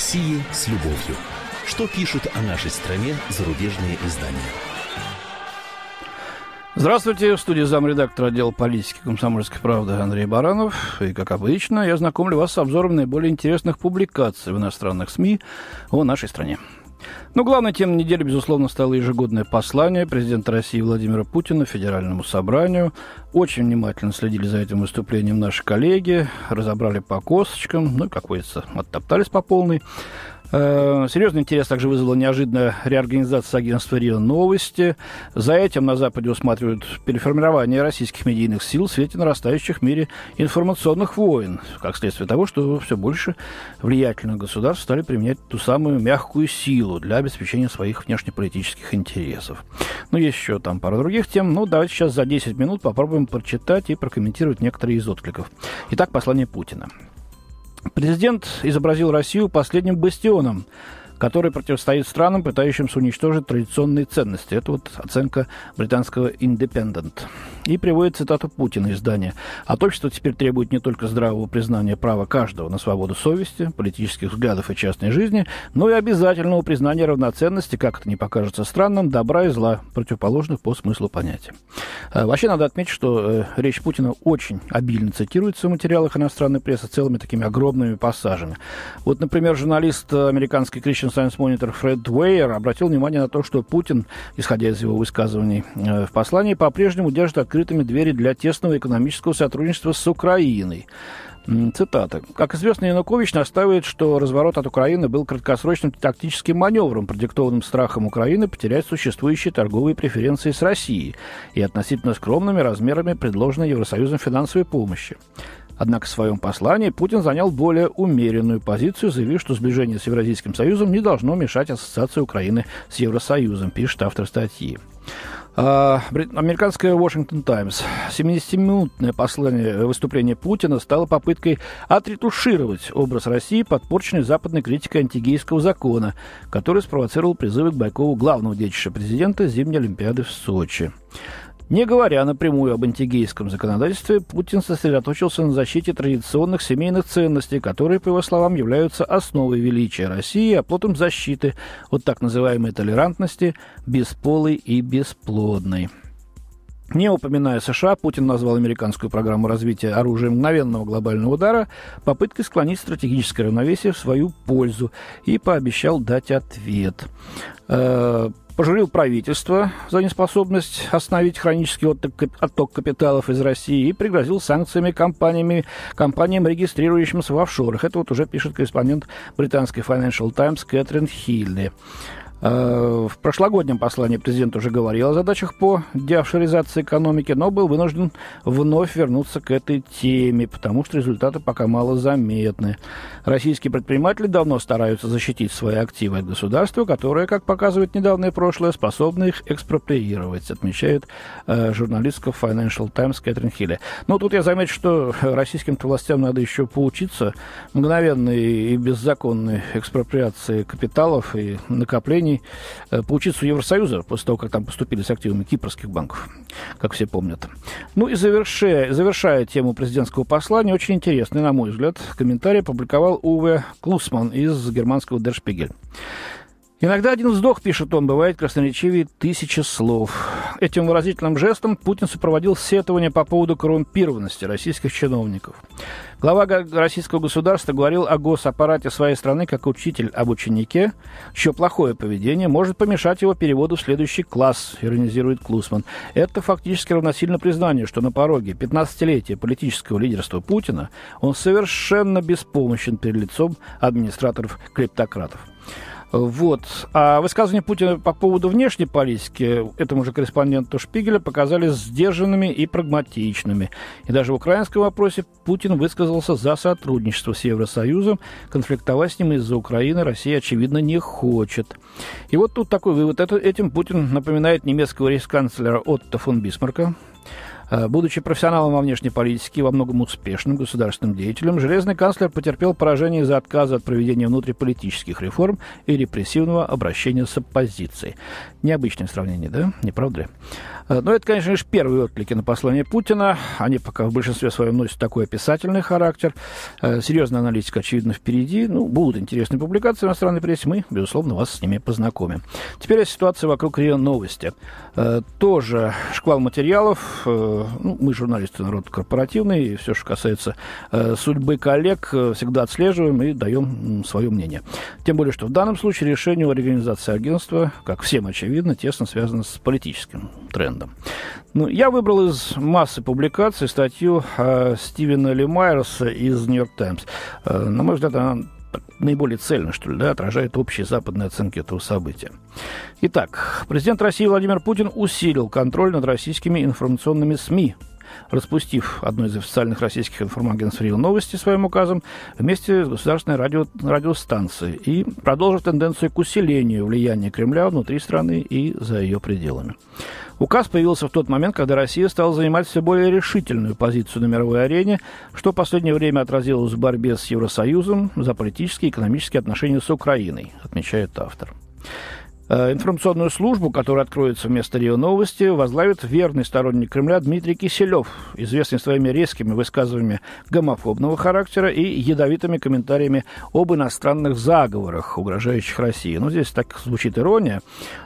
России с любовью. Что пишут о нашей стране зарубежные издания? Здравствуйте, в студии замредактора отдела политики комсомольской правды Андрей Баранов. И, как обычно, я знакомлю вас с обзором наиболее интересных публикаций в иностранных СМИ о нашей стране. Ну, главной темой недели, безусловно, стало ежегодное послание президента России Владимира Путина Федеральному собранию. Очень внимательно следили за этим выступлением наши коллеги, разобрали по косточкам, ну и, как говорится, оттоптались по полной. Э, серьезный интерес также вызвала неожиданная реорганизация агентства РИА Новости. За этим на Западе усматривают переформирование российских медийных сил в свете нарастающих в мире информационных войн, как следствие того, что все больше влиятельных государств стали применять ту самую мягкую силу для обеспечения своих внешнеполитических интересов. Ну, есть еще там пара других тем. Ну, давайте сейчас за 10 минут попробуем прочитать и прокомментировать некоторые из откликов. Итак, послание Путина. Президент изобразил Россию последним бастионом который противостоит странам, пытающимся уничтожить традиционные ценности. Это вот оценка британского Independent. И приводит цитату Путина из здания. От общества теперь требует не только здравого признания права каждого на свободу совести, политических взглядов и частной жизни, но и обязательного признания равноценности, как это не покажется странным, добра и зла, противоположных по смыслу понятия. А, вообще надо отметить, что э, речь Путина очень обильно цитируется в материалах иностранной прессы целыми такими огромными пассажами. Вот, например, журналист американской Christian American Science Monitor Фред Уэйер обратил внимание на то, что Путин, исходя из его высказываний э, в послании, по-прежнему держит открытыми двери для тесного экономического сотрудничества с Украиной. Цитата. Как известно, Янукович настаивает, что разворот от Украины был краткосрочным тактическим маневром, продиктованным страхом Украины потерять существующие торговые преференции с Россией и относительно скромными размерами предложенной Евросоюзом финансовой помощи. Однако в своем послании Путин занял более умеренную позицию, заявив, что сближение с Евразийским Союзом не должно мешать ассоциации Украины с Евросоюзом, пишет автор статьи. А, американская Washington Times. 70-минутное послание выступления Путина стало попыткой отретушировать образ России, подпорченный западной критикой антигейского закона, который спровоцировал призывы к Байкову главного детища президента зимней Олимпиады в Сочи. Не говоря напрямую об антигейском законодательстве, Путин сосредоточился на защите традиционных семейных ценностей, которые, по его словам, являются основой величия России, а плотом защиты от так называемой толерантности бесполой и бесплодной. Не упоминая США, Путин назвал американскую программу развития оружия мгновенного глобального удара попыткой склонить стратегическое равновесие в свою пользу и пообещал дать ответ. Пожурил правительство за неспособность остановить хронический отток капиталов из России и пригрозил санкциями компаниями, компаниям, регистрирующимся в офшорах. Это вот уже пишет корреспондент британской Financial Times Кэтрин Хилли. Э, в прошлогоднем послании президент уже говорил о задачах по деофшоризации экономики, но был вынужден вновь вернуться к этой теме, потому что результаты пока мало заметны. Российские предприниматели давно стараются защитить свои активы от государства, которое, как показывает недавнее прошлое, способно их экспроприировать, отмечает э, журналистка Financial Times Кэтрин Хилли. Но тут я замечу, что российским властям надо еще поучиться мгновенной и беззаконной экспроприации капиталов и накоплений компаний э, поучиться у Евросоюза после того, как там поступили с активами кипрских банков, как все помнят. Ну и завершая, завершая тему президентского послания, очень интересный, на мой взгляд, комментарий опубликовал Уве Клусман из германского Дершпигель. Иногда один вздох, пишет он, бывает красноречивее тысячи слов. Этим выразительным жестом Путин сопроводил сетование по поводу коррумпированности российских чиновников. Глава российского государства говорил о госаппарате своей страны как учитель об ученике, чье плохое поведение может помешать его переводу в следующий класс, иронизирует Клусман. Это фактически равносильно признанию, что на пороге 15-летия политического лидерства Путина он совершенно беспомощен перед лицом администраторов-клептократов. Вот. А высказывания Путина по поводу внешней политики этому же корреспонденту Шпигеля показались сдержанными и прагматичными. И даже в украинском вопросе Путин высказался за сотрудничество с Евросоюзом. Конфликтовать с ним из-за Украины Россия, очевидно, не хочет. И вот тут такой вывод. Это, этим Путин напоминает немецкого рейхсканцлера Отто фон Бисмарка, будучи профессионалом во внешней политике и во многом успешным государственным деятелем, железный канцлер потерпел поражение из-за отказа от проведения внутриполитических реформ и репрессивного обращения с оппозицией. Необычное сравнение, да? Не правда ли? Э, но это, конечно, лишь первые отклики на послание Путина. Они пока в большинстве своем носят такой описательный характер. Э, серьезная аналитика, очевидно, впереди. Ну, будут интересные публикации иностранной прессе. Мы, безусловно, вас с ними познакомим. Теперь о ситуации вокруг РИА Новости. Э, тоже шквал материалов. Ну, мы, журналисты, народ корпоративный. И все, что касается судьбы коллег, всегда отслеживаем и даем свое мнение. Тем более, что в данном случае решение о организации агентства, как всем очевидно, тесно связано с политическим трендом. Ну, я выбрал из массы публикаций статью э, Стивена Ли Майерса из «Нью-Йорк Таймс». Э, на мой взгляд, она наиболее цельно, что ли, да, отражает общие западные оценки этого события. Итак, президент России Владимир Путин усилил контроль над российскими информационными СМИ распустив одно из официальных российских информагентств РИО Новости своим указом вместе с государственной радио, радиостанцией и продолжив тенденцию к усилению влияния Кремля внутри страны и за ее пределами. Указ появился в тот момент, когда Россия стала занимать все более решительную позицию на мировой арене, что в последнее время отразилось в борьбе с Евросоюзом за политические и экономические отношения с Украиной, отмечает автор. Э, информационную службу, которая откроется вместо РИО Новости, возглавит верный сторонник Кремля Дмитрий Киселев, известный своими резкими высказываниями гомофобного характера и ядовитыми комментариями об иностранных заговорах, угрожающих России. Ну, здесь так звучит ирония,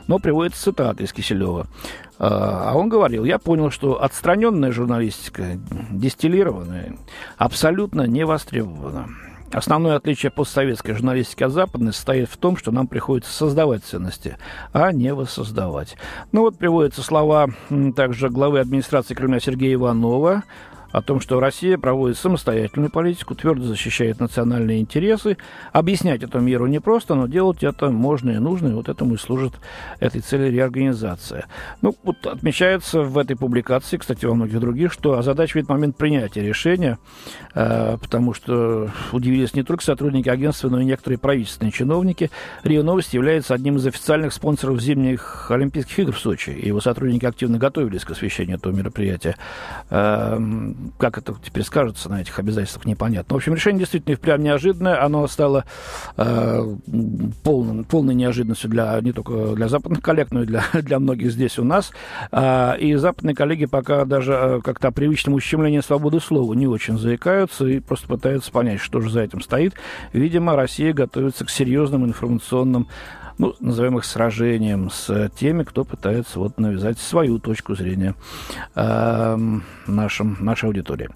но приводится цитата из Киселева. Э, а он говорил, я понял, что отстраненная журналистика, дистиллированная, абсолютно не востребована. Основное отличие постсоветской журналистики от западной состоит в том, что нам приходится создавать ценности, а не воссоздавать. Ну вот приводятся слова также главы администрации Кремля Сергея Иванова, о том, что Россия проводит самостоятельную политику, твердо защищает национальные интересы. Объяснять это миру непросто, но делать это можно и нужно, и вот этому и служит этой цели реорганизация. Ну, вот отмечается в этой публикации, кстати, во многих других, что озадачивает момент принятия решения, э, потому что удивились не только сотрудники агентства, но и некоторые правительственные чиновники. РИО Новости является одним из официальных спонсоров зимних Олимпийских игр в Сочи, и его сотрудники активно готовились к освещению этого мероприятия. Э, как это теперь скажется на этих обязательствах, непонятно. В общем, решение действительно и впрямь неожиданное. Оно стало э, полным, полной неожиданностью для, не только для западных коллег, но и для, для многих здесь у нас. А, и западные коллеги пока даже э, как-то о привычном ущемлении свободы слова не очень заикаются и просто пытаются понять, что же за этим стоит. Видимо, Россия готовится к серьезным информационным ну, назовем их сражением с теми, кто пытается вот навязать свою точку зрения э, нашим, нашей аудитории.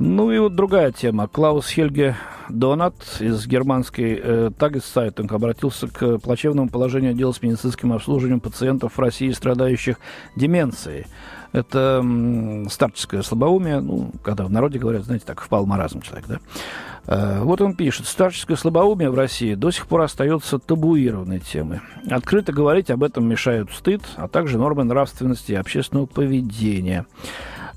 Ну и вот другая тема. Клаус Хельге Донат из германской э, Тагес-Сайтинг обратился к плачевному положению дел с медицинским обслуживанием пациентов в России, страдающих деменцией. Это старческое слабоумие, ну, когда в народе говорят, знаете, так, впал маразм человек, да? Э, вот он пишет, старческое слабоумие в России до сих пор остается табуированной темой. Открыто говорить об этом мешают стыд, а также нормы нравственности и общественного поведения.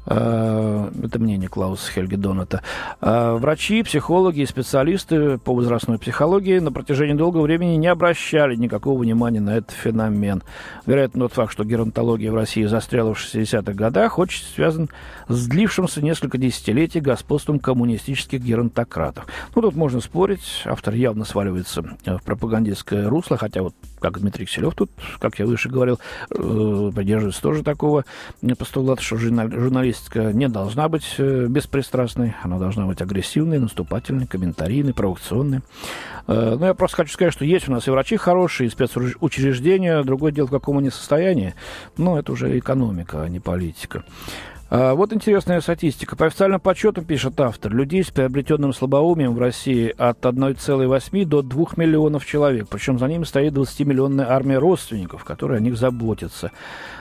Э, это мнение Клауса Хельги Доната. Э, врачи, психологи и специалисты по возрастной психологии на протяжении долгого времени не обращали никакого внимания на этот феномен. Вероятно, тот факт, что геронтология в России застряла в 60-х годах, очень связан с длившимся несколько десятилетий господством коммунистических геронтократов. Ну, тут можно спорить. Автор явно сваливается в пропагандистское русло, хотя вот как Дмитрий Киселев тут, как я выше говорил, э, поддерживается тоже такого постулата, что журналистика не должна быть э, беспристрастной, она должна быть агрессивной, наступательной, комментарийной, провокационной. Э, ну, я просто хочу сказать, что есть у нас и врачи хорошие, и спецучреждения, другое дело, в каком они состоянии, но это уже экономика, а не политика. А, вот интересная статистика. По официальным подсчетам, пишет автор, людей с приобретенным слабоумием в России от 1,8 до 2 миллионов человек. Причем за ними стоит 20-миллионная армия родственников, которые о них заботятся.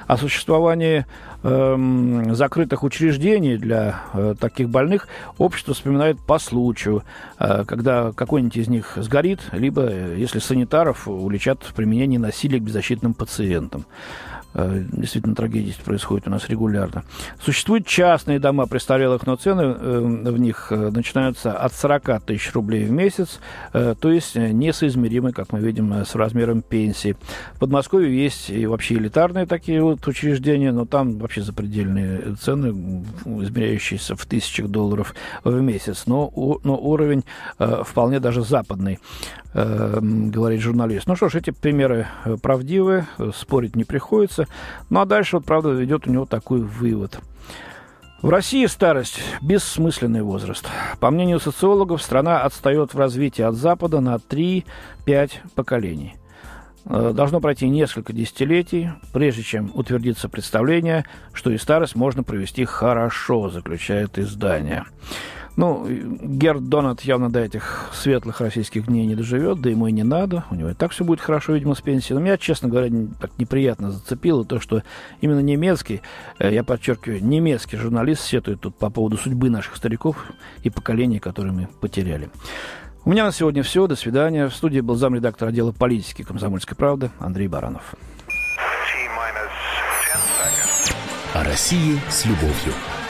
О существовании э, закрытых учреждений для э, таких больных общество вспоминает по случаю, э, когда какой-нибудь из них сгорит, либо, э, если санитаров уличат в применении насилия к беззащитным пациентам. Э, действительно, трагедии происходят у нас регулярно. Существуют частные дома престарелых, но цены э, в них э, начинаются от 40 тысяч рублей в месяц, то есть несоизмеримы, как мы видим, с размером пенсии. В Подмосковье есть и вообще элитарные такие вот учреждения, но там вообще запредельные цены, измеряющиеся в тысячах долларов в месяц. Но, но уровень вполне даже западный, говорит журналист. Ну что ж, эти примеры правдивы, спорить не приходится вопросы. Ну а дальше, вот, правда, ведет у него такой вывод. В России старость – бессмысленный возраст. По мнению социологов, страна отстает в развитии от Запада на 3-5 поколений. Э, должно пройти несколько десятилетий, прежде чем утвердится представление, что и старость можно провести хорошо, заключает издание. Ну, Герд Донат явно до этих светлых российских дней не доживет, да ему и не надо. У него и так все будет хорошо, видимо, с пенсией. Но меня, честно говоря, так неприятно зацепило то, что именно немецкий, э, я подчеркиваю, немецкий журналист сетует тут по поводу судьбы наших стариков и поколений, которые мы потеряли. У меня на сегодня все. До свидания. В студии был замредактор отдела политики «Комсомольской правды» Андрей Баранов. О России с любовью.